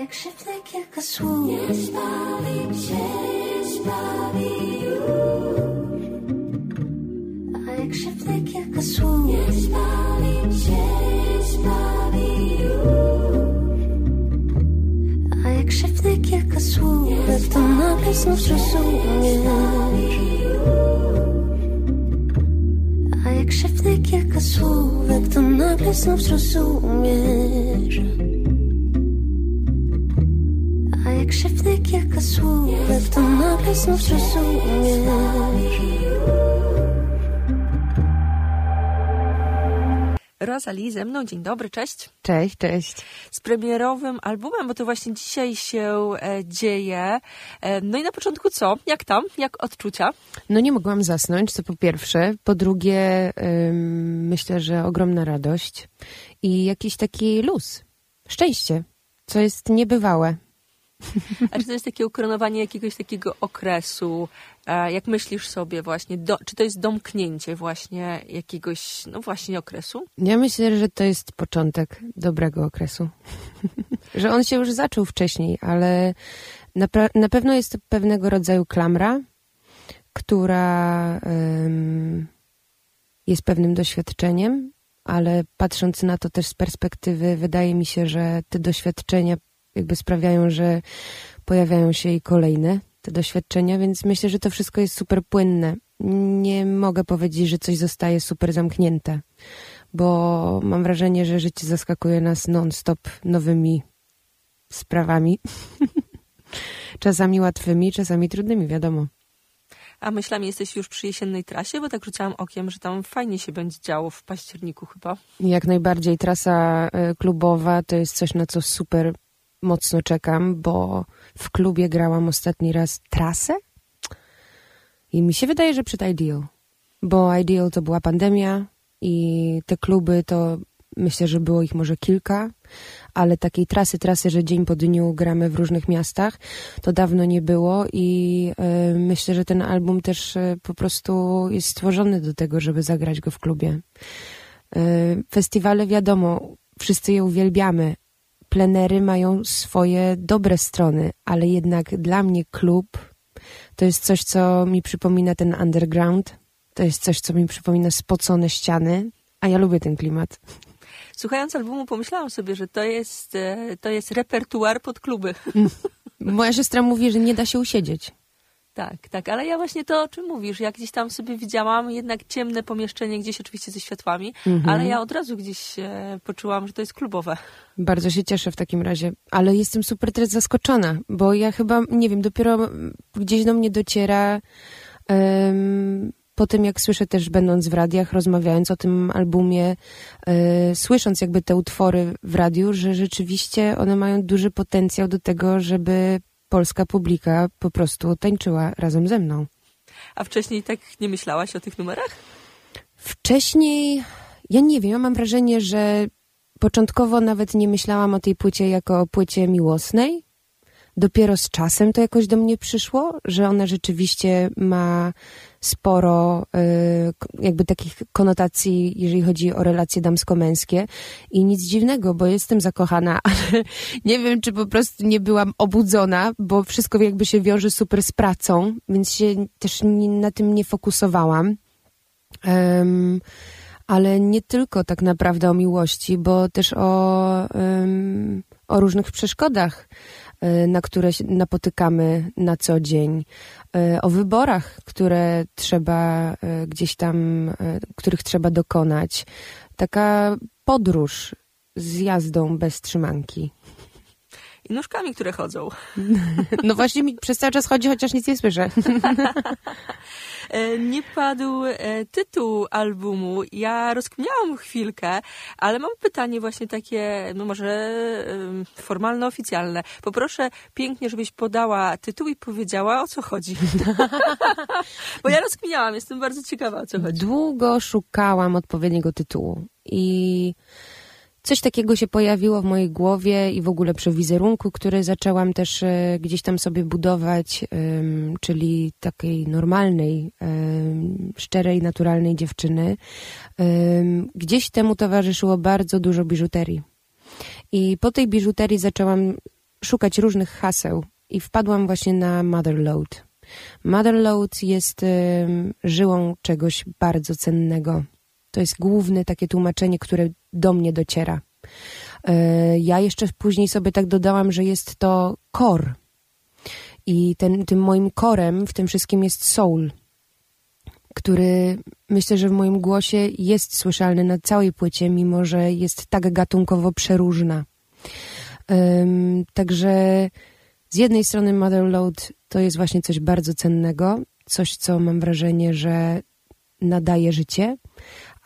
jak szepnę kilka słów. Nie zbawi cię, nie zbawi A jak szepnę kilka słów. Nie zbawi cię, nie zbawi A jak szepnę kilka słów. To nagle znów zrozumiesz A jak szepnę kilka słów. To nagle znów zrozumiesz Szepnę kilka słów To nagle znów zrozumiesz Rosalie ze mną, dzień dobry, cześć. Cześć, cześć. Z premierowym albumem, bo to właśnie dzisiaj się e, dzieje. E, no i na początku co? Jak tam? Jak odczucia? No nie mogłam zasnąć, to po pierwsze. Po drugie, ym, myślę, że ogromna radość i jakiś taki luz, szczęście, co jest niebywałe. A czy to jest takie ukoronowanie jakiegoś takiego okresu? Jak myślisz sobie właśnie, do, czy to jest domknięcie właśnie jakiegoś, no właśnie okresu? Ja myślę, że to jest początek dobrego okresu. że on się już zaczął wcześniej, ale na, na pewno jest to pewnego rodzaju klamra, która ym, jest pewnym doświadczeniem, ale patrząc na to też z perspektywy, wydaje mi się, że te doświadczenia jakby sprawiają, że pojawiają się i kolejne te doświadczenia, więc myślę, że to wszystko jest super płynne. Nie mogę powiedzieć, że coś zostaje super zamknięte, bo mam wrażenie, że życie zaskakuje nas non-stop nowymi sprawami. czasami łatwymi, czasami trudnymi, wiadomo. A myślami jesteś już przy jesiennej trasie, bo tak rzucałam okiem, że tam fajnie się będzie działo w październiku chyba. Jak najbardziej trasa e, klubowa to jest coś, na co super mocno czekam, bo w klubie grałam ostatni raz trasę i mi się wydaje, że przed Ideal, bo Ideal to była pandemia i te kluby to myślę, że było ich może kilka, ale takiej trasy, trasy, że dzień po dniu gramy w różnych miastach, to dawno nie było i y, myślę, że ten album też y, po prostu jest stworzony do tego, żeby zagrać go w klubie. Y, festiwale wiadomo, wszyscy je uwielbiamy, plenery mają swoje dobre strony, ale jednak dla mnie klub to jest coś, co mi przypomina ten underground. To jest coś, co mi przypomina spocone ściany, a ja lubię ten klimat. Słuchając albumu pomyślałam sobie, że to jest, e, to jest repertuar pod kluby. Moja siostra mówi, że nie da się usiedzieć. Tak, tak, ale ja właśnie to, o czym mówisz, jak gdzieś tam sobie widziałam, jednak ciemne pomieszczenie, gdzieś oczywiście ze światłami, Mhm. ale ja od razu gdzieś e, poczułam, że to jest klubowe. Bardzo się cieszę w takim razie, ale jestem super teraz zaskoczona, bo ja chyba, nie wiem, dopiero gdzieś do mnie dociera em, po tym, jak słyszę też, będąc w radiach, rozmawiając o tym albumie, e, słysząc jakby te utwory w radiu, że rzeczywiście one mają duży potencjał do tego, żeby polska publika po prostu tańczyła razem ze mną. A wcześniej tak nie myślałaś o tych numerach? Wcześniej, ja nie wiem, ja mam wrażenie, że początkowo nawet nie myślałam o tej płycie jako o płycie miłosnej. Dopiero z czasem to jakoś do mnie przyszło, że ona rzeczywiście ma sporo y, jakby takich konotacji, jeżeli chodzi o relacje damsko-męskie. I nic dziwnego, bo jestem zakochana, ale nie wiem, czy po prostu nie byłam obudzona, bo wszystko jakby się wiąże super z pracą, więc się też na tym nie fokusowałam. Em, ale nie tylko tak naprawdę o miłości, bo też o, em, o różnych przeszkodach, na które napotykamy na co dzień, e, o wyborach, które trzeba e, gdzieś tam, których trzeba dokonać. Taka podróż z jazdą bez trzymanki. I nóżkami, które chodzą. No właśnie mi przez cały czas chodzi, chociaż nic nie słyszę. E, Nie padł e, tytuł albumu. Ja rozkminiałam chwilkę, ale mam pytanie właśnie takie, no może em, formalne, oficjalne. Poproszę pięknie, żebyś podała tytuł i powiedziała, o co chodzi. Bo ja rozkminiałam, jestem bardzo ciekawa, o co chodzi. Długo szukałam odpowiedniego tytułu i coś takiego się pojawiło w mojej głowie i w ogóle przy wizerunku, który zaczęłam też e, gdzieś tam sobie budować, czyli takiej normalnej, szczerej, naturalnej dziewczyny. Gdzieś temu towarzyszyło bardzo dużo biżuterii. I po tej biżuterii zaczęłam szukać różnych haseł i wpadłam właśnie na Motherload. Motherload jest żyłą czegoś bardzo cennego. To jest główne takie tłumaczenie, które do mnie dociera. Y, ja jeszcze później sobie tak dodałam, że jest to core. I ten, tym moim korem w tym wszystkim jest soul, który myślę, że w moim głosie jest słyszalny na całej płycie, mimo że jest tak gatunkowo przeróżna. Um, także z jednej strony Motherload to jest właśnie coś bardzo cennego, coś, co mam wrażenie, że nadaje życie,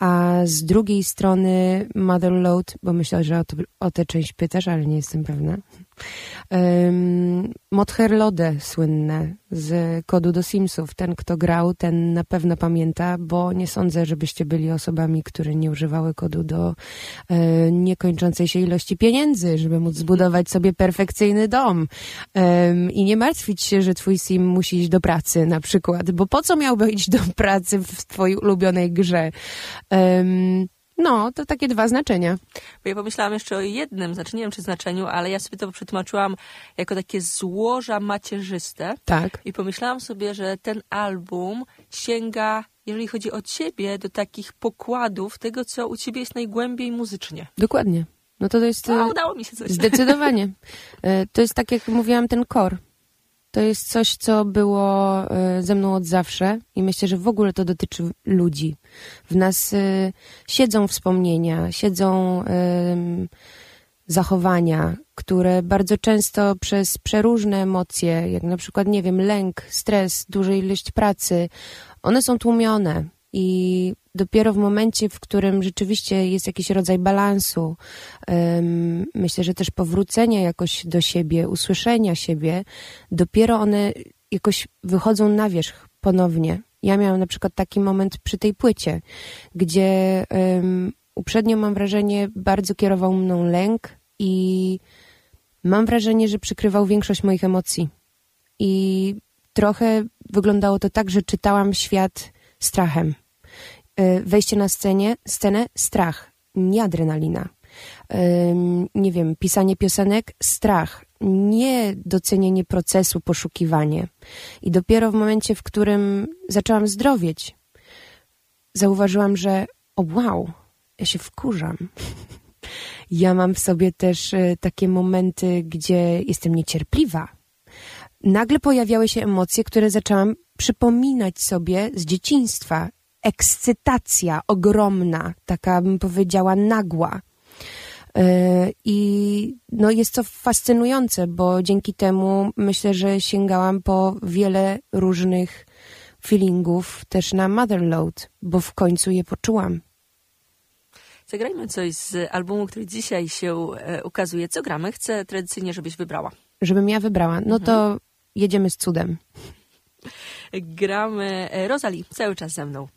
a z drugiej strony Motherload, bo myślę, że o, to, o tę część pytasz, ale nie jestem pewna. Um, Motherlode słynne z kodu do Simsów. Ten, kto grał, ten na pewno pamięta, bo nie sądzę, żebyście byli osobami, które nie używały kodu do e, niekończącej się ilości pieniędzy, żeby móc zbudować sobie perfekcyjny dom um, i nie martwić się, że twój sim musi iść do pracy na przykład, bo po co miałby iść do pracy w twojej ulubionej grze? Um, no, to takie dwa znaczenia. Bo ja pomyślałam jeszcze o jednym znaczeniu, nie wiem czy znaczeniu, ale ja sobie to przetłumaczyłam jako takie złoża macierzyste. Tak. I pomyślałam sobie, że ten album sięga, jeżeli chodzi o ciebie, do takich pokładów tego, co u ciebie jest najgłębiej muzycznie. Dokładnie. No to, to jest... A, udało mi się coś. Zdecydowanie. E, to jest tak, jak mówiłam, ten kor. To jest coś, co było e, ze mną od zawsze i myślę, że w ogóle to dotyczy ludzi. W nas e, siedzą wspomnienia, siedzą zachowania, które bardzo często przez przeróżne emocje, jak na przykład, nie wiem, lęk, stres, duża ilość pracy, one są tłumione i dopiero w momencie, w którym rzeczywiście jest jakiś rodzaj balansu, myślę, że też powrócenia jakoś do siebie, usłyszenia siebie, dopiero one jakoś wychodzą na wierzch ponownie. Ja miałam na przykład taki moment przy tej płycie, gdzie uprzednio mam wrażenie, bardzo kierował mną lęk i mam wrażenie, że przykrywał większość moich emocji. I trochę wyglądało to tak, że czytałam świat strachem. E, wejście na scenie, scenę, strach, nie adrenalina. Nie wiem, pisanie piosenek, strach, nie docenienie procesu, poszukiwanie. I dopiero w momencie, w którym zaczęłam zdrowieć, zauważyłam, że o wow, ja się wkurzam. Ja mam w sobie też e, takie momenty, gdzie jestem niecierpliwa. Nagle pojawiały się emocje, które zaczęłam przypominać sobie z dzieciństwa ekscytacja ogromna, taka bym powiedziała nagła. E, I no jest to fascynujące, bo dzięki temu myślę, że sięgałam po wiele różnych feelingów też na Motherload, bo w końcu je poczułam. Zagrajmy coś z albumu, który dzisiaj się e, ukazuje. Co gramy? Chcę tradycyjnie, żebyś wybrała. Żebym ja wybrała. No mhm. to jedziemy z cudem. Gramy e, Rosalie cały czas ze mną.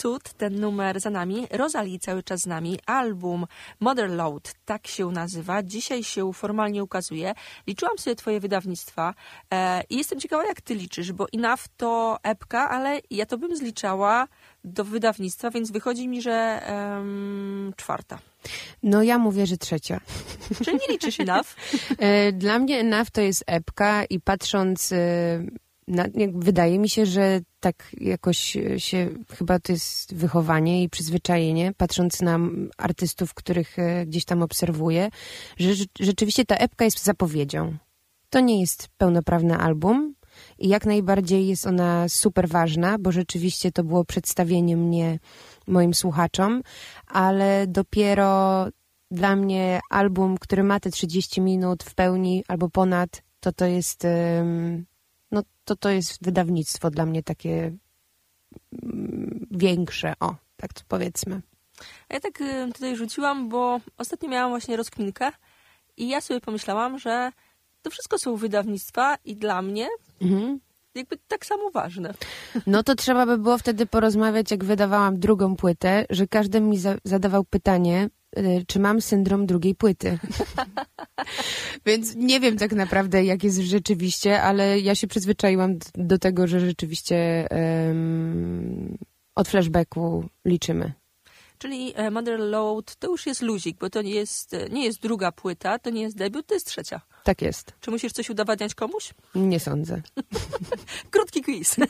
Cud, ten numer za nami. Rosalie cały czas z nami. Album Motherload, tak się nazywa. Dzisiaj się formalnie ukazuje. Liczyłam sobie twoje wydawnictwa e, i jestem ciekawa, jak ty liczysz, bo Enough to epka, ale ja to bym zliczała do wydawnictwa, więc wychodzi mi, że czwarta. No ja mówię, że trzecia. Czyli nie liczysz Enough? E, Dla mnie Enough to jest epka i patrząc, e, na, wydaje mi się, że tak jakoś e, się, chyba to jest wychowanie i przyzwyczajenie, patrząc na artystów, których e, gdzieś tam obserwuję, że rze- rzeczywiście ta epka jest zapowiedzią. To nie jest pełnoprawny album i jak najbardziej jest ona super ważna, bo rzeczywiście to było przedstawienie mnie moim słuchaczom, ale dopiero dla mnie album, który ma te 30 minut w pełni albo ponad, to to jest no to to jest wydawnictwo dla mnie takie mm, większe, o, tak to powiedzmy. A ja tak y, tutaj rzuciłam, bo ostatnio miałam właśnie rozkminkę i ja sobie pomyślałam, że to wszystko są wydawnictwa i dla mnie Mhm. jakby tak samo ważne. No to trzeba by było wtedy porozmawiać, jak wydawałam drugą płytę, że każdy mi za zadawał pytanie, czy mam syndrom drugiej płyty. Więc nie wiem tak naprawdę, jak jest rzeczywiście, ale ja się przyzwyczaiłam do tego, że rzeczywiście em, od flashbacku liczymy. Czyli e, Mother Load to już jest luzik, bo to nie jest, e, nie jest druga płyta, to nie jest debiut, to jest trzecia. Tak jest. Czy musisz coś udowadniać komuś? Nie sądzę. Krótki quiz.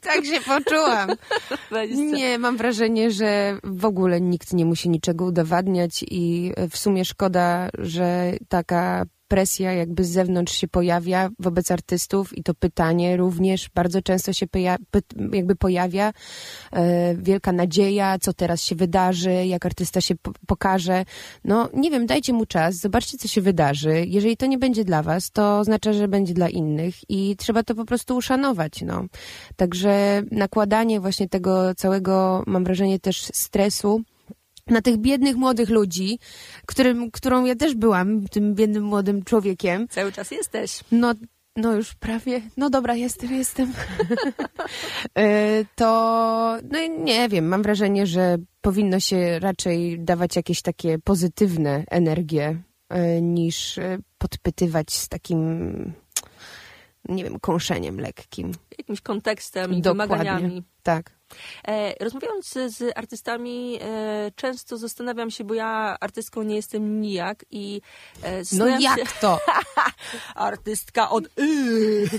Tak się poczułam. Nie, mam wrażenie, że w ogóle nikt nie musi niczego udowadniać i w sumie szkoda, że taka presja jakby z zewnątrz się pojawia wobec artystów i to pytanie również bardzo często się jakby pojawia. E, wielka nadzieja, co teraz się wydarzy, jak artysta się po- pokaże. No nie wiem, dajcie mu czas, zobaczcie co się wydarzy. Jeżeli to nie będzie dla was, to oznacza, że będzie dla innych i trzeba to po prostu uszanować. No. Także nakładanie właśnie tego całego, mam wrażenie, też stresu na tych biednych młodych ludzi, którym, którą ja też byłam, tym biednym młodym człowiekiem. Cały czas jesteś. No, no już prawie, no dobra, jestem, jestem. To, no nie wiem, mam wrażenie, że powinno się raczej dawać jakieś takie pozytywne energie, e, niż e, podpytywać z takim, nie wiem, kąszeniem lekkim. Jakimś kontekstem i Dokładnie. wymaganiami. Tak. E, rozmawiając z artystami, e, często zastanawiam się, bo ja artystką nie jestem nijak i e, No zastanawiam się, jak to? artystka od y.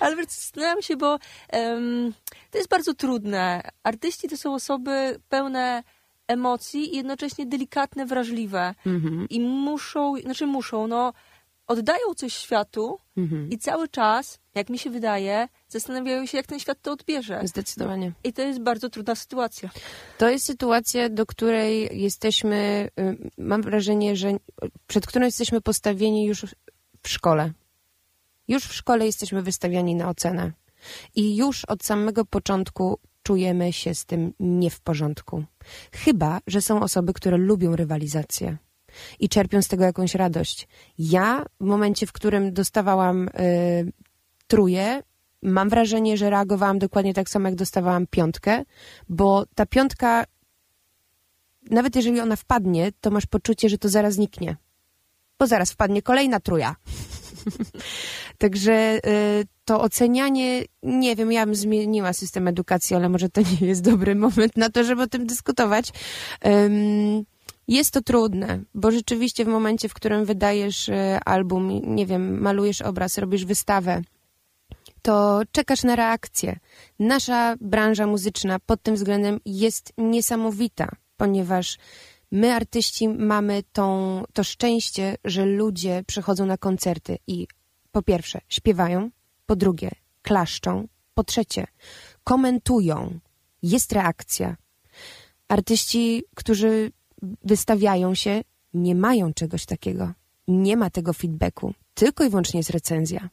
Ale zastanawiam się, bo em, to jest bardzo trudne. Artyści to są osoby pełne emocji i jednocześnie delikatne, wrażliwe. Mhm. I muszą, znaczy muszą, no oddają coś światu Mhm. i cały czas, jak mi się wydaje, zastanawiają się, jak ten świat to odbierze. Zdecydowanie. I to jest bardzo trudna sytuacja. To jest sytuacja, do której jesteśmy, y, mam wrażenie, że przed którą jesteśmy postawieni już w szkole. Już w szkole jesteśmy wystawiani na ocenę. I już od samego początku czujemy się z tym nie w porządku. Chyba, że są osoby, które lubią rywalizację i czerpią z tego jakąś radość. Ja w momencie, w którym dostawałam y, truje, mam wrażenie, że reagowałam dokładnie tak samo, jak dostawałam piątkę, bo ta piątka, nawet jeżeli ona wpadnie, to masz poczucie, że to zaraz zniknie. Bo zaraz wpadnie kolejna truja. Także y, to ocenianie, nie wiem, ja bym zmieniła system edukacji, ale może to nie jest dobry moment na to, żeby o tym dyskutować. Jest to trudne, bo rzeczywiście w momencie, w którym wydajesz y, album, nie wiem, malujesz obraz, robisz wystawę, to czekasz na reakcję. Nasza branża muzyczna pod tym względem jest niesamowita, ponieważ my, artyści, mamy tą, to szczęście, że ludzie przychodzą na koncerty i po pierwsze śpiewają, po drugie klaszczą, po trzecie komentują, jest reakcja. Artyści, którzy wystawiają się, nie mają czegoś takiego. Nie ma tego feedbacku, tylko i wyłącznie jest recenzja.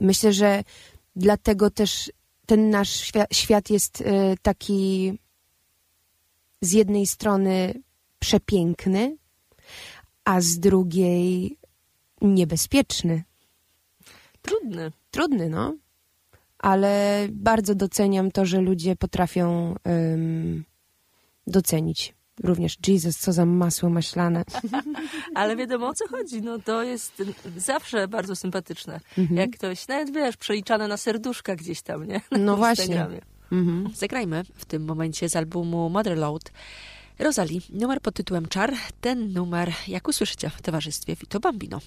I myślę, że dlatego też ten nasz świat, jest y, taki z jednej strony przepiękny, a z drugiej niebezpieczny. Trudny. Trudny, no. Ale bardzo doceniam to, że ludzie potrafią docenić. Również Jesus, co za masło maślane. Ale wiadomo o co chodzi. No to jest zawsze bardzo sympatyczne. Mhm. Jak ktoś, nawet wiesz, przeliczane na serduszka gdzieś tam, nie? Na No właśnie. Mhm. Zagrajmy w tym momencie z albumu Motherload Rosalie, numer pod tytułem Czar. Ten numer, jak usłyszycie w towarzystwie Vito Bambino.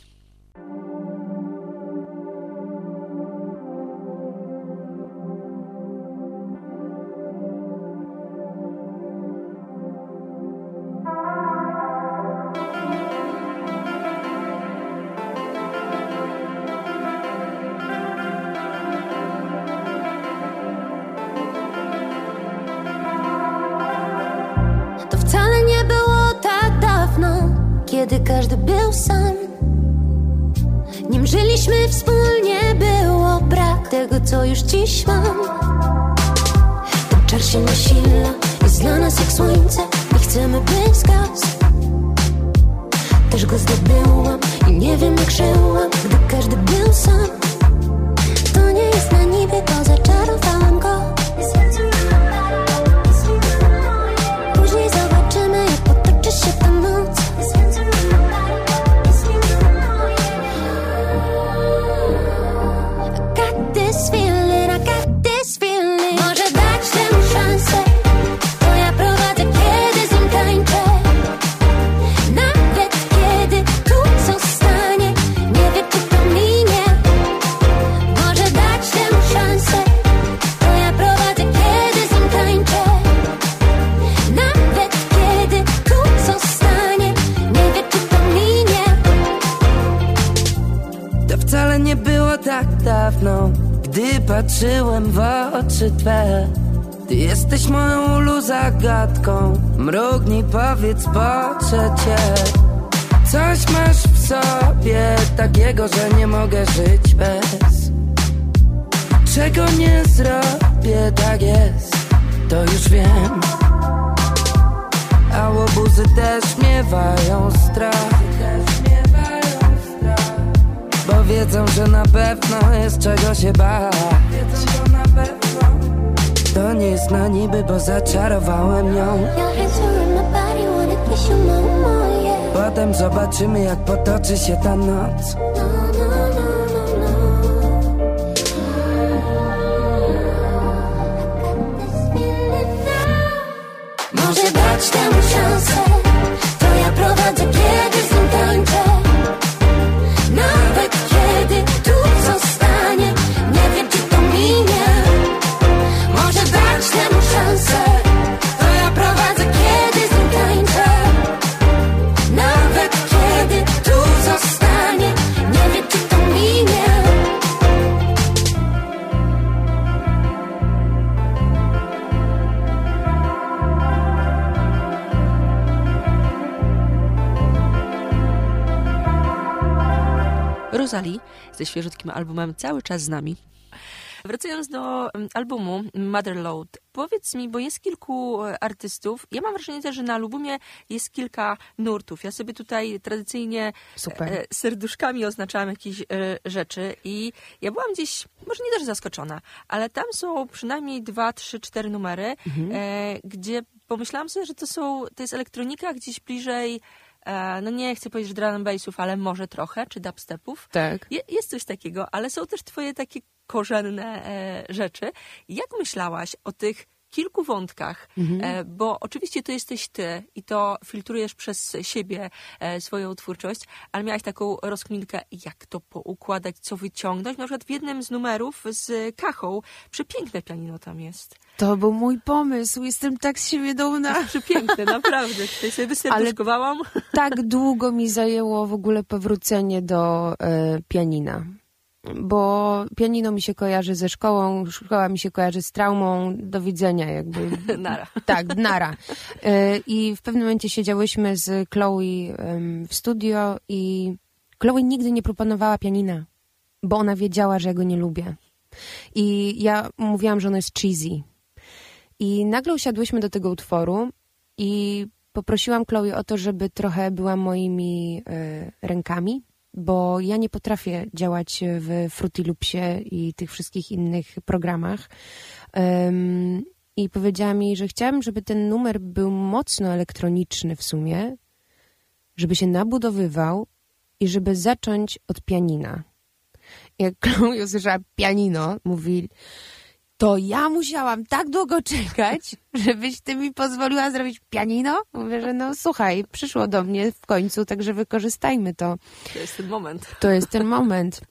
Twe. Ty jesteś moją ulu zagadką, mrugnij, powiedz, poczę Cię. Coś masz w sobie takiego, że nie mogę żyć bez. Czego nie zrobię, tak jest, to już wiem. A łobuzy też miewają strach. Bo wiedzą, że na pewno jest czego się bać To nie jest na niby, bo zaczarowałem ją. Potem zobaczymy jak potoczy się ta noc albumem Cały czas z nami. Wracając do mm, albumu Motherload, powiedz mi, bo jest kilku e, artystów. Ja mam wrażenie też, że na albumie jest kilka nurtów. Ja sobie tutaj tradycyjnie Super. e, serduszkami oznaczałam jakieś e, rzeczy i ja byłam gdzieś, może nie też zaskoczona, ale tam są przynajmniej dwa, trzy, cztery numery, e, gdzie pomyślałam sobie, że to są, to jest elektronika gdzieś bliżej no nie chcę powiedzieć, że drum and bassów, ale może trochę, czy dubstepów. Tak. Je, jest coś takiego, ale są też twoje takie korzenne e, rzeczy. Jak myślałaś o tych kilku wątkach, e, bo oczywiście to jesteś ty i to filtrujesz przez siebie e, swoją twórczość, ale miałaś taką rozkminkę, jak to poukładać, co wyciągnąć. Na przykład w jednym z numerów z Kachą przepiękne pianino tam jest. To był mój pomysł. Jestem tak z siebie dumna. Przepiękne, naprawdę. Tutaj sobie wyserduszkowałam. tak długo mi zajęło w ogóle powrócenie do e, pianina. Bo pianino mi się kojarzy ze szkołą, szkoła mi się kojarzy z traumą, do widzenia jakby. Nara. Tak, nara. E, I w pewnym momencie siedziałyśmy z Chloe w studio i Chloe nigdy nie proponowała pianina, bo ona wiedziała, że ja go nie lubię. I ja mówiłam, że ono jest cheesy. I nagle usiadłyśmy do tego utworu i poprosiłam Chloe o to, żeby trochę była moimi e, rękami, bo ja nie potrafię działać w Fruity Loopsie i tych wszystkich innych programach. Em, I powiedziała mi, że chciałabym, żeby ten numer był mocno elektroniczny w sumie, żeby się nabudowywał i żeby zacząć od pianina. Jak Chloe usłyszała pianino, mówi, to ja musiałam tak długo czekać, żebyś ty mi pozwoliła zrobić pianino? Mówię, że no słuchaj, przyszło do mnie w końcu, także wykorzystajmy to. To jest ten moment. To jest ten moment.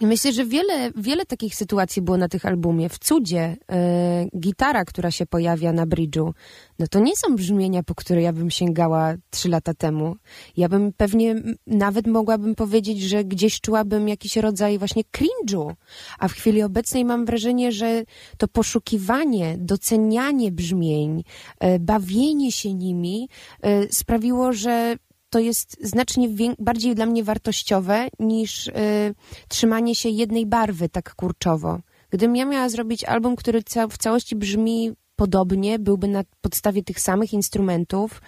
Myślę, że wiele, wiele takich sytuacji było na tych albumie. W cudzie e, gitara, która się pojawia na bridge'u, no to nie są brzmienia, po które ja bym sięgała trzy lata temu. Ja bym pewnie nawet mogłabym powiedzieć, że gdzieś czułabym jakiś rodzaj właśnie cringe'u. A w chwili obecnej mam wrażenie, że to poszukiwanie, docenianie brzmień, e, bawienie się nimi e, sprawiło, że to jest znacznie bardziej dla mnie wartościowe niż y, trzymanie się jednej barwy tak kurczowo. Gdybym ja miała zrobić album, który ca- w całości brzmi podobnie, byłby na podstawie tych samych instrumentów,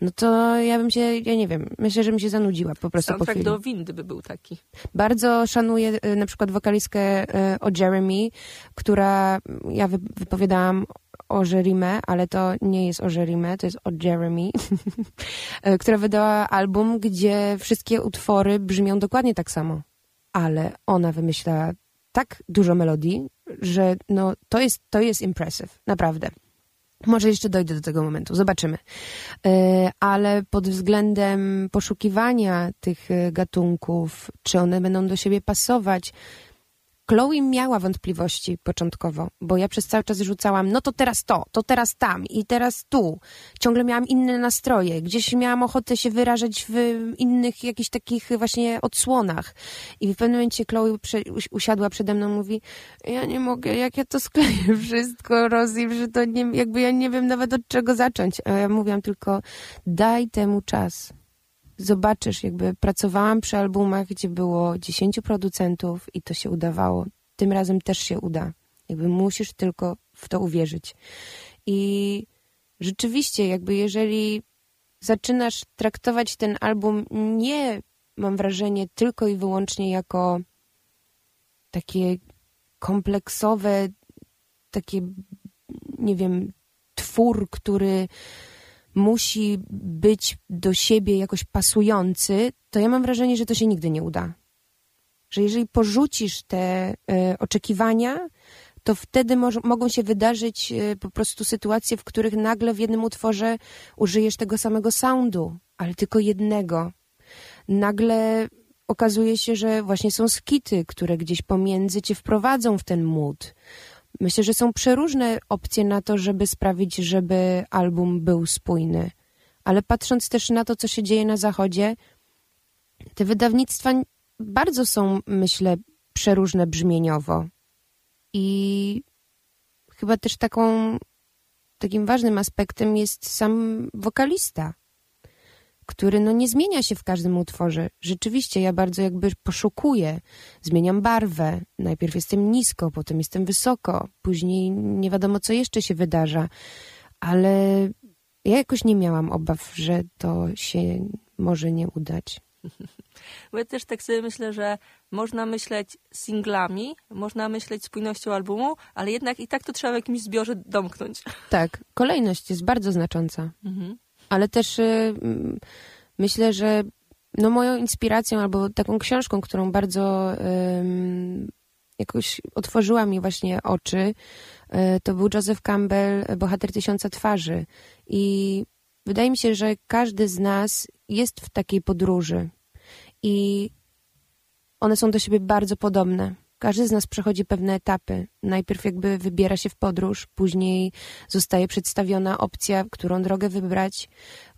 no to ja bym się, ja nie wiem, myślę, że bym się zanudziła po prostu po Soundtrack chwili. do windy by był taki. Bardzo szanuję y, na przykład wokalistkę y, o Jeremy, która ja wy, wypowiadałam o Jerime, ale to nie jest o Jerime, to jest o Jeremy, y, która wydała album, gdzie wszystkie utwory brzmią dokładnie tak samo. Ale ona wymyśla tak dużo melodii, że no, to jest, to jest impressive, naprawdę. Może jeszcze dojdę do tego momentu, zobaczymy. E, Ale pod względem poszukiwania tych e, gatunków, czy one będą do siebie pasować, Chloe miała wątpliwości początkowo, bo ja przez cały czas rzucałam, no to teraz to, to teraz tam i teraz tu. Ciągle miałam inne nastroje, gdzieś miałam ochotę się wyrażać w innych jakichś takich właśnie odsłonach. I w pewnym momencie Chloe usiadła przede mną mówi, ja nie mogę, jak ja to skleję wszystko, Rosie, że to nie, jakby ja nie wiem nawet od czego zacząć. A ja mówiłam tylko, daj temu czas. Zobaczysz, jakby pracowałam przy albumach, gdzie było 10 producentów i to się udawało. Tym razem też się uda. Jakby musisz tylko w to uwierzyć. I rzeczywiście, jakby jeżeli zaczynasz traktować ten album nie, mam wrażenie, tylko i wyłącznie jako takie kompleksowe, takie, nie wiem, twór, który musi być do siebie jakoś pasujący, to ja mam wrażenie, że to się nigdy nie uda. Że jeżeli porzucisz te e, oczekiwania, to wtedy moż, mogą się wydarzyć e, po prostu sytuacje, w których nagle w jednym utworze użyjesz tego samego soundu, ale tylko jednego. Nagle okazuje się, że właśnie są skity, które gdzieś pomiędzy cię wprowadzą w ten mood. Myślę, że są przeróżne opcje na to, żeby sprawić, żeby album był spójny. Ale patrząc też na to, co się dzieje na zachodzie, te wydawnictwa bardzo są, myślę, przeróżne brzmieniowo. I chyba też taką, takim ważnym aspektem jest sam wokalista. Który no nie zmienia się w każdym utworze. Rzeczywiście ja bardzo jakby poszukuję, zmieniam barwę. Najpierw jestem nisko, potem jestem wysoko, później nie wiadomo co jeszcze się wydarza, ale ja jakoś nie miałam obaw, że to się może nie udać. Bo ja też tak sobie myślę, że można myśleć singlami, można myśleć spójnością albumu, ale jednak i tak to trzeba w jakimś zbiorze domknąć. Tak, kolejność jest bardzo znacząca. Mhm. Ale też y, myślę, że no moją inspiracją albo taką książką, którą bardzo jakoś otworzyła mi właśnie oczy, y, to był Joseph Campbell, Bohater Tysiąca Twarzy. I wydaje mi się, że każdy z nas jest w takiej podróży i one są do siebie bardzo podobne. Każdy z nas przechodzi pewne etapy. Najpierw jakby wybiera się w podróż, później zostaje przedstawiona opcja, którą drogę wybrać.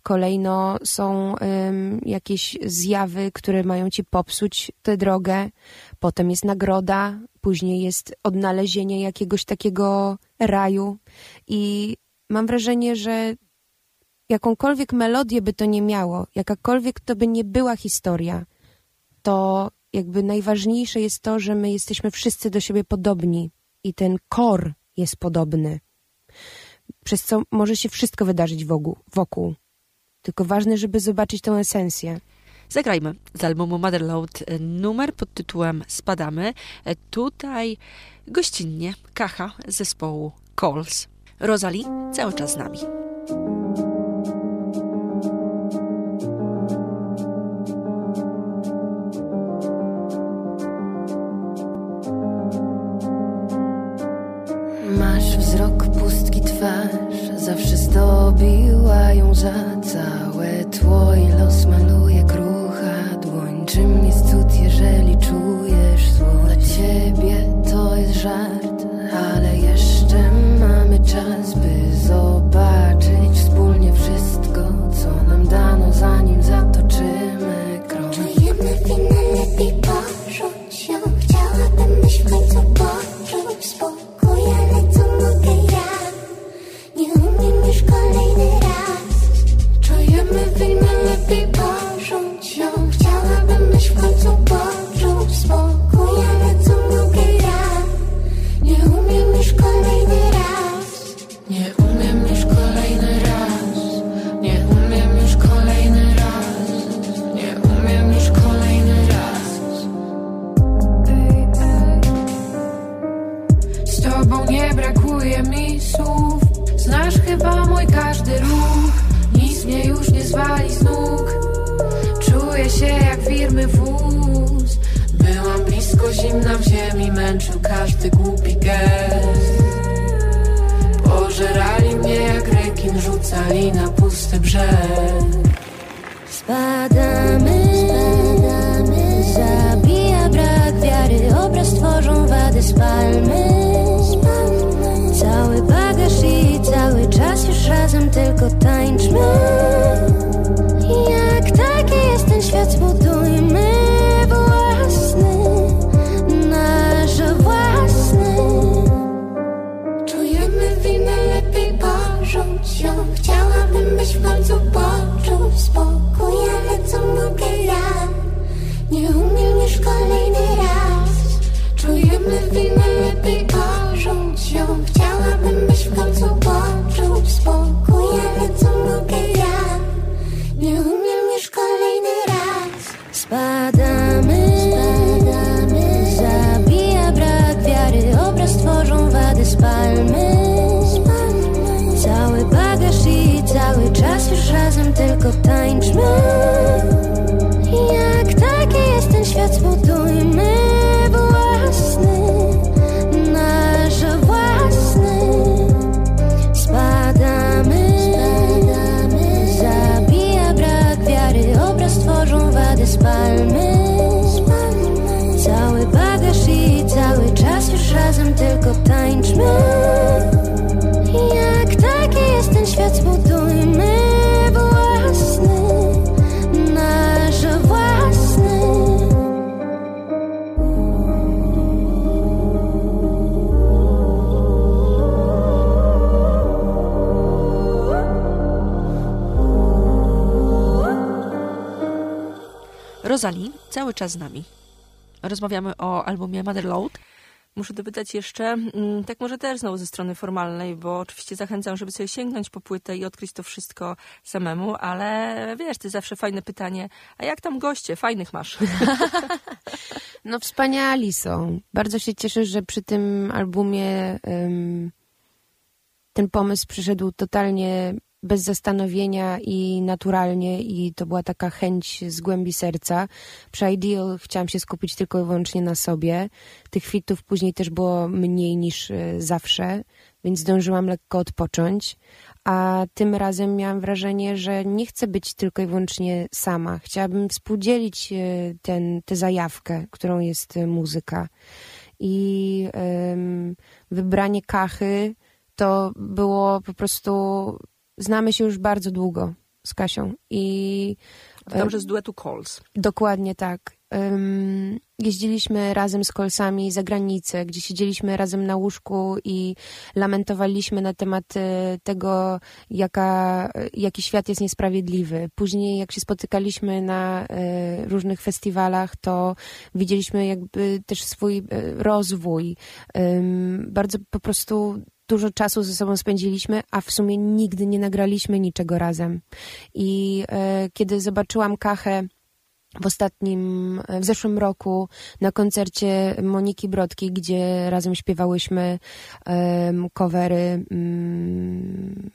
Kolejno są jakieś zjawy, które mają ci popsuć tę drogę. Potem jest nagroda, później jest odnalezienie jakiegoś takiego raju. I mam wrażenie, że jakąkolwiek melodię by to nie miało, jakakolwiek to by nie była historia, to jakby najważniejsze jest to, że my jesteśmy wszyscy do siebie podobni i ten kor jest podobny. Przez co może się wszystko wydarzyć wokół. wokół. Tylko ważne, żeby zobaczyć tę esencję. Zagrajmy z albumu Motherload numer pod tytułem Spadamy. Tutaj gościnnie Kacha zespołu Calls. Rosalie cały czas z nami. Zdobiła ją za całe tło i los maluje krucha dłoń. Czym jest cud, jeżeli czujesz zło? Dla ciebie to jest żart, czas już razem tylko tańczmy. Jak taki jest ten świat zbudujmy własny Nasz własny. Czujemy winę, lepiej porzuć ją. Chciałabym, byś w końcu poczuł spokój. Ale co mogę ja? Nie umiem już kolejny raz. Czujemy winę, lepiej porzuć ją. Chciałabym, byś w końcu poczuł razem tylko Rosalie cały czas z nami. Rozmawiamy o albumie Motherload. Muszę dopytać jeszcze, mm, tak może też znowu ze strony formalnej, bo oczywiście zachęcam, żeby sobie sięgnąć po płytę i odkryć to wszystko samemu, ale wiesz, ty zawsze fajne pytanie, a jak tam goście? Fajnych masz. No wspaniali są. Bardzo się cieszę, że przy tym albumie ym, ten pomysł przyszedł totalnie bez zastanowienia i naturalnie i to była taka chęć z głębi serca. Przy Ideal chciałam się skupić tylko i wyłącznie na sobie. Tych fitów później też było mniej niż y, zawsze, więc zdążyłam lekko odpocząć. A tym razem miałam wrażenie, że nie chcę być tylko i wyłącznie sama. Chciałabym współdzielić y, ten, tę zajawkę, którą jest y, muzyka. I ym, wybranie Kachy to było po prostu znamy się już bardzo długo z Kasią i Dobrze z duetu Calls. dokładnie tak. Ym, jeździliśmy razem z kolsami za granicę, gdzie siedzieliśmy razem na łóżku i lamentowaliśmy na temat e, tego, jaka, jaki świat jest niesprawiedliwy. Później, jak się spotykaliśmy na e, różnych festiwalach, to widzieliśmy jakby też swój e, rozwój. Bardzo po prostu dużo czasu ze sobą spędziliśmy, a w sumie nigdy nie nagraliśmy niczego razem. I e, kiedy zobaczyłam Kachę w ostatnim, w zeszłym roku na koncercie Moniki Brodki, gdzie razem śpiewałyśmy um, covery, mm,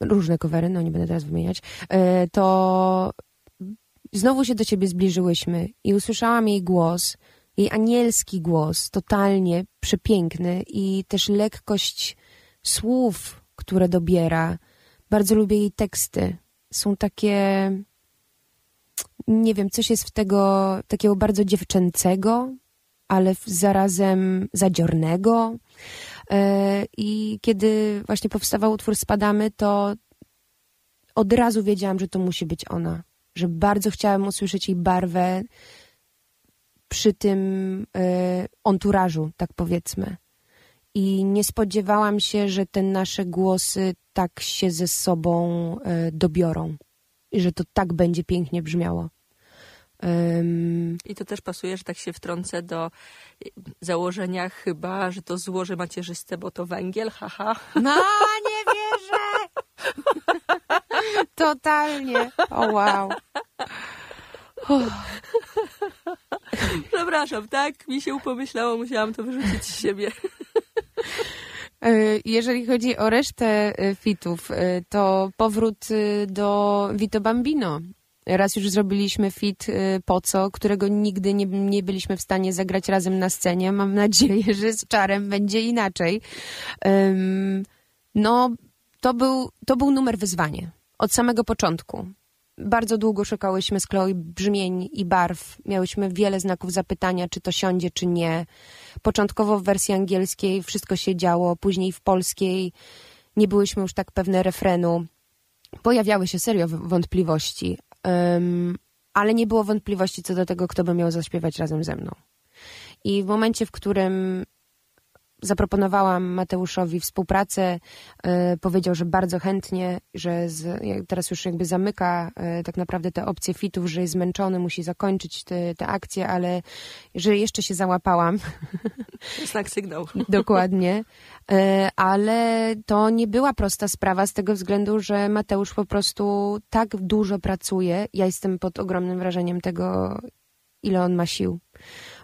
różne covery, no nie będę teraz wymieniać, e, to znowu się do ciebie zbliżyłyśmy i usłyszałam jej głos, jej anielski głos, totalnie przepiękny i też lekkość słów, które dobiera. Bardzo lubię jej teksty. Są takie, nie wiem, coś jest w tego takiego bardzo dziewczęcego, ale zarazem zadziornego. E, I kiedy właśnie powstawał utwór Spadamy, to od razu wiedziałam, że to musi być ona. Że bardzo chciałam usłyszeć jej barwę, przy tym y, onturażu, tak powiedzmy. I nie spodziewałam się, że te nasze głosy tak się ze sobą y, dobiorą i że to tak będzie pięknie brzmiało. Um, I to też pasuje, że tak się wtrącę do założenia chyba, że to złoże macierzyste, bo to węgiel, haha. No, nie wierzę! Totalnie. O, wow. Przepraszam, tak mi się upomyślało, musiałam to wyrzucić z siebie. E, jeżeli chodzi o resztę e, fitów, e, to powrót do Vito Bambino. Raz już zrobiliśmy fit po co, którego nigdy nie, nie byliśmy w stanie zagrać razem na scenie. Mam nadzieję, że z czarem będzie inaczej. No, to był, to był numer wyzwanie. Od samego początku. Bardzo długo szukałyśmy z Chloe brzmień i barw. Miałyśmy wiele znaków zapytania, czy to siądzie, czy nie. Początkowo w wersji angielskiej wszystko się działo, później w polskiej nie byłyśmy już tak pewne refrenu. Pojawiały się serio wątpliwości, um, ale nie było wątpliwości co do tego, kto by miał zaśpiewać razem ze mną. I w momencie, w którym zaproponowałam Mateuszowi współpracę, e, powiedział, że bardzo chętnie, że z, teraz już jakby zamyka e, tak naprawdę te opcje fitów, że jest zmęczony, musi zakończyć te, te akcje, ale że jeszcze się załapałam. Znak sygnał. Dokładnie. E, ale to nie była prosta sprawa z tego względu, że Mateusz po prostu tak dużo pracuje. Ja jestem pod ogromnym wrażeniem tego, ile on ma sił.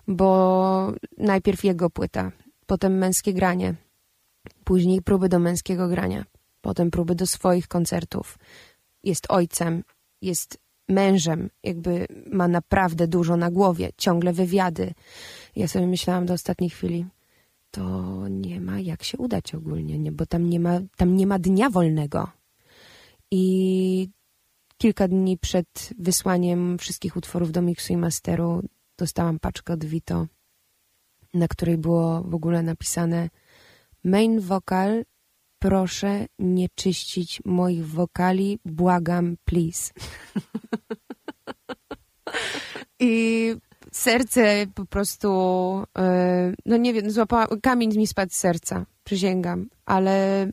Bo najpierw jego płyta, potem męskie granie, później próby do męskiego grania, potem próby do swoich koncertów. Jest ojcem, jest mężem, jakby ma naprawdę dużo na głowie, ciągle wywiady. Ja sobie myślałam do ostatniej chwili, to nie ma jak się udać ogólnie, nie? bo tam nie, ma, tam nie ma dnia wolnego. I kilka dni przed wysłaniem wszystkich utworów do miksu i masteru dostałam paczkę od Vito na której było w ogóle napisane main vocal, proszę nie czyścić moich wokali, błagam, please. I serce po prostu, e, no nie wiem, kamień mi spadł z serca, przysięgam, ale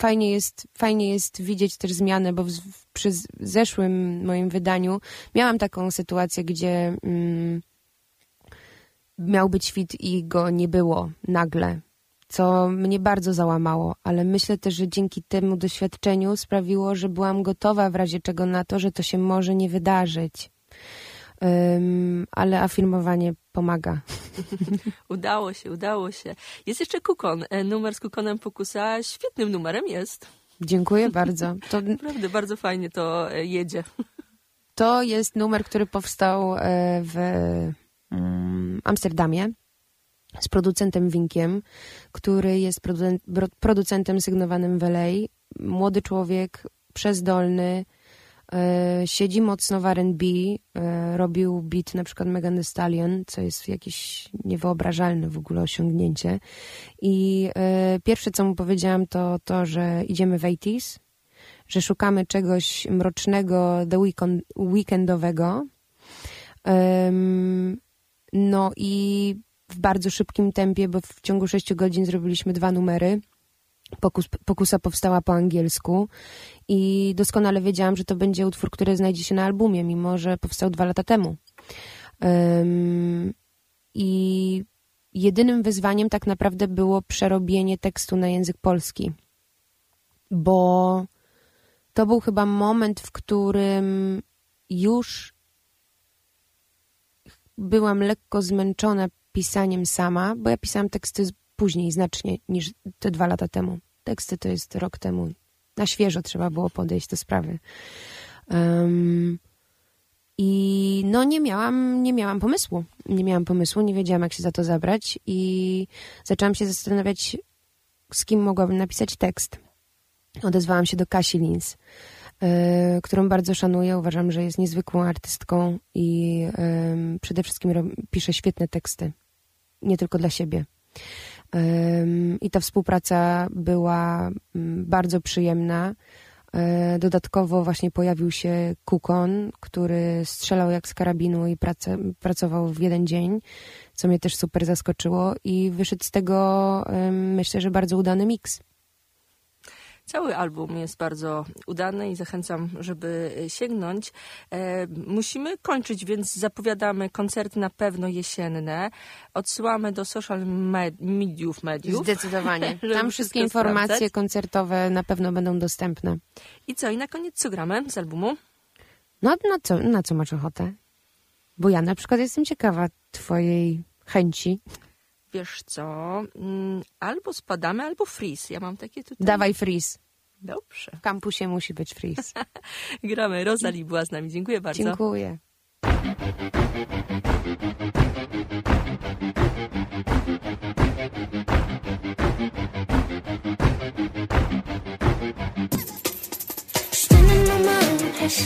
fajnie jest, fajnie jest widzieć też zmianę, bo w, przy zeszłym moim wydaniu miałam taką sytuację, gdzie mm, miał być fit i go nie było nagle, co mnie bardzo załamało, ale myślę też, że dzięki temu doświadczeniu sprawiło, że byłam gotowa w razie czego na to, że to się może nie wydarzyć. Ym, ale afirmowanie pomaga. Udało się, udało się. Jest jeszcze Kukon. E, Numer z Kukonem Pokusa świetnym numerem jest. Dziękuję bardzo. To, Naprawdę bardzo fajnie to e, jedzie. to jest numer, który powstał e, w Amsterdamie z producentem Winkiem, który jest producentem sygnowanym w. Młody człowiek, przezdolny, e, siedzi mocno w R&B, e, robił beat na przykład Megan Thee Stallion, co jest jakieś niewyobrażalne w ogóle osiągnięcie. I e, pierwsze, co mu powiedziałam, to to, że idziemy w 80s, że szukamy czegoś mrocznego, the weekend, weekendowego. No i w bardzo szybkim tempie, bo w ciągu 6 godzin zrobiliśmy dwa numery. Pokus, pokusa powstała po angielsku i doskonale wiedziałam, że to będzie utwór, który znajdzie się na albumie, mimo że powstał dwa lata temu. Em, I jedynym wyzwaniem tak naprawdę było przerobienie tekstu na język polski, bo to był chyba moment, w którym już byłam lekko zmęczona pisaniem sama, bo ja pisałam teksty później znacznie niż te dwa lata temu. Teksty to jest rok temu. Na świeżo trzeba było podejść do sprawy. Em, I no nie miałam, nie miałam pomysłu. Nie miałam pomysłu, nie wiedziałam jak się za to zabrać i zaczęłam się zastanawiać, z kim mogłabym napisać tekst. Odezwałam się do Kasi Lins, którą bardzo szanuję. Uważam, że jest niezwykłą artystką i przede wszystkim pisze świetne teksty. Nie tylko dla siebie. I ta współpraca była bardzo przyjemna. Y, Dodatkowo właśnie pojawił się Kukon, który strzelał jak z karabinu i prace, pracował w jeden dzień, co mnie też super zaskoczyło i wyszedł z tego myślę, że bardzo udany miks. Cały album jest bardzo udany i zachęcam, żeby sięgnąć. E, musimy kończyć, więc zapowiadamy koncerty na pewno jesienne. Odsyłamy do social med- mediów, mediów. Zdecydowanie. Tam wszystkie informacje sprawdzać. koncertowe na pewno będą dostępne. I co? I na koniec co gramy z albumu? No na co, na co masz ochotę? Bo ja na przykład jestem ciekawa twojej chęci. Wiesz co? Mm, Albo spadamy, albo freeze. Ja mam takie tutaj. Dawaj freeze. Dobrze. W kampusie musi być freeze. Gramy. Rosalie była z nami. Dziękuję bardzo. Dziękuję.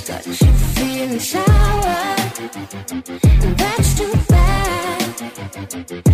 Got you feeling sour. And that's too bad.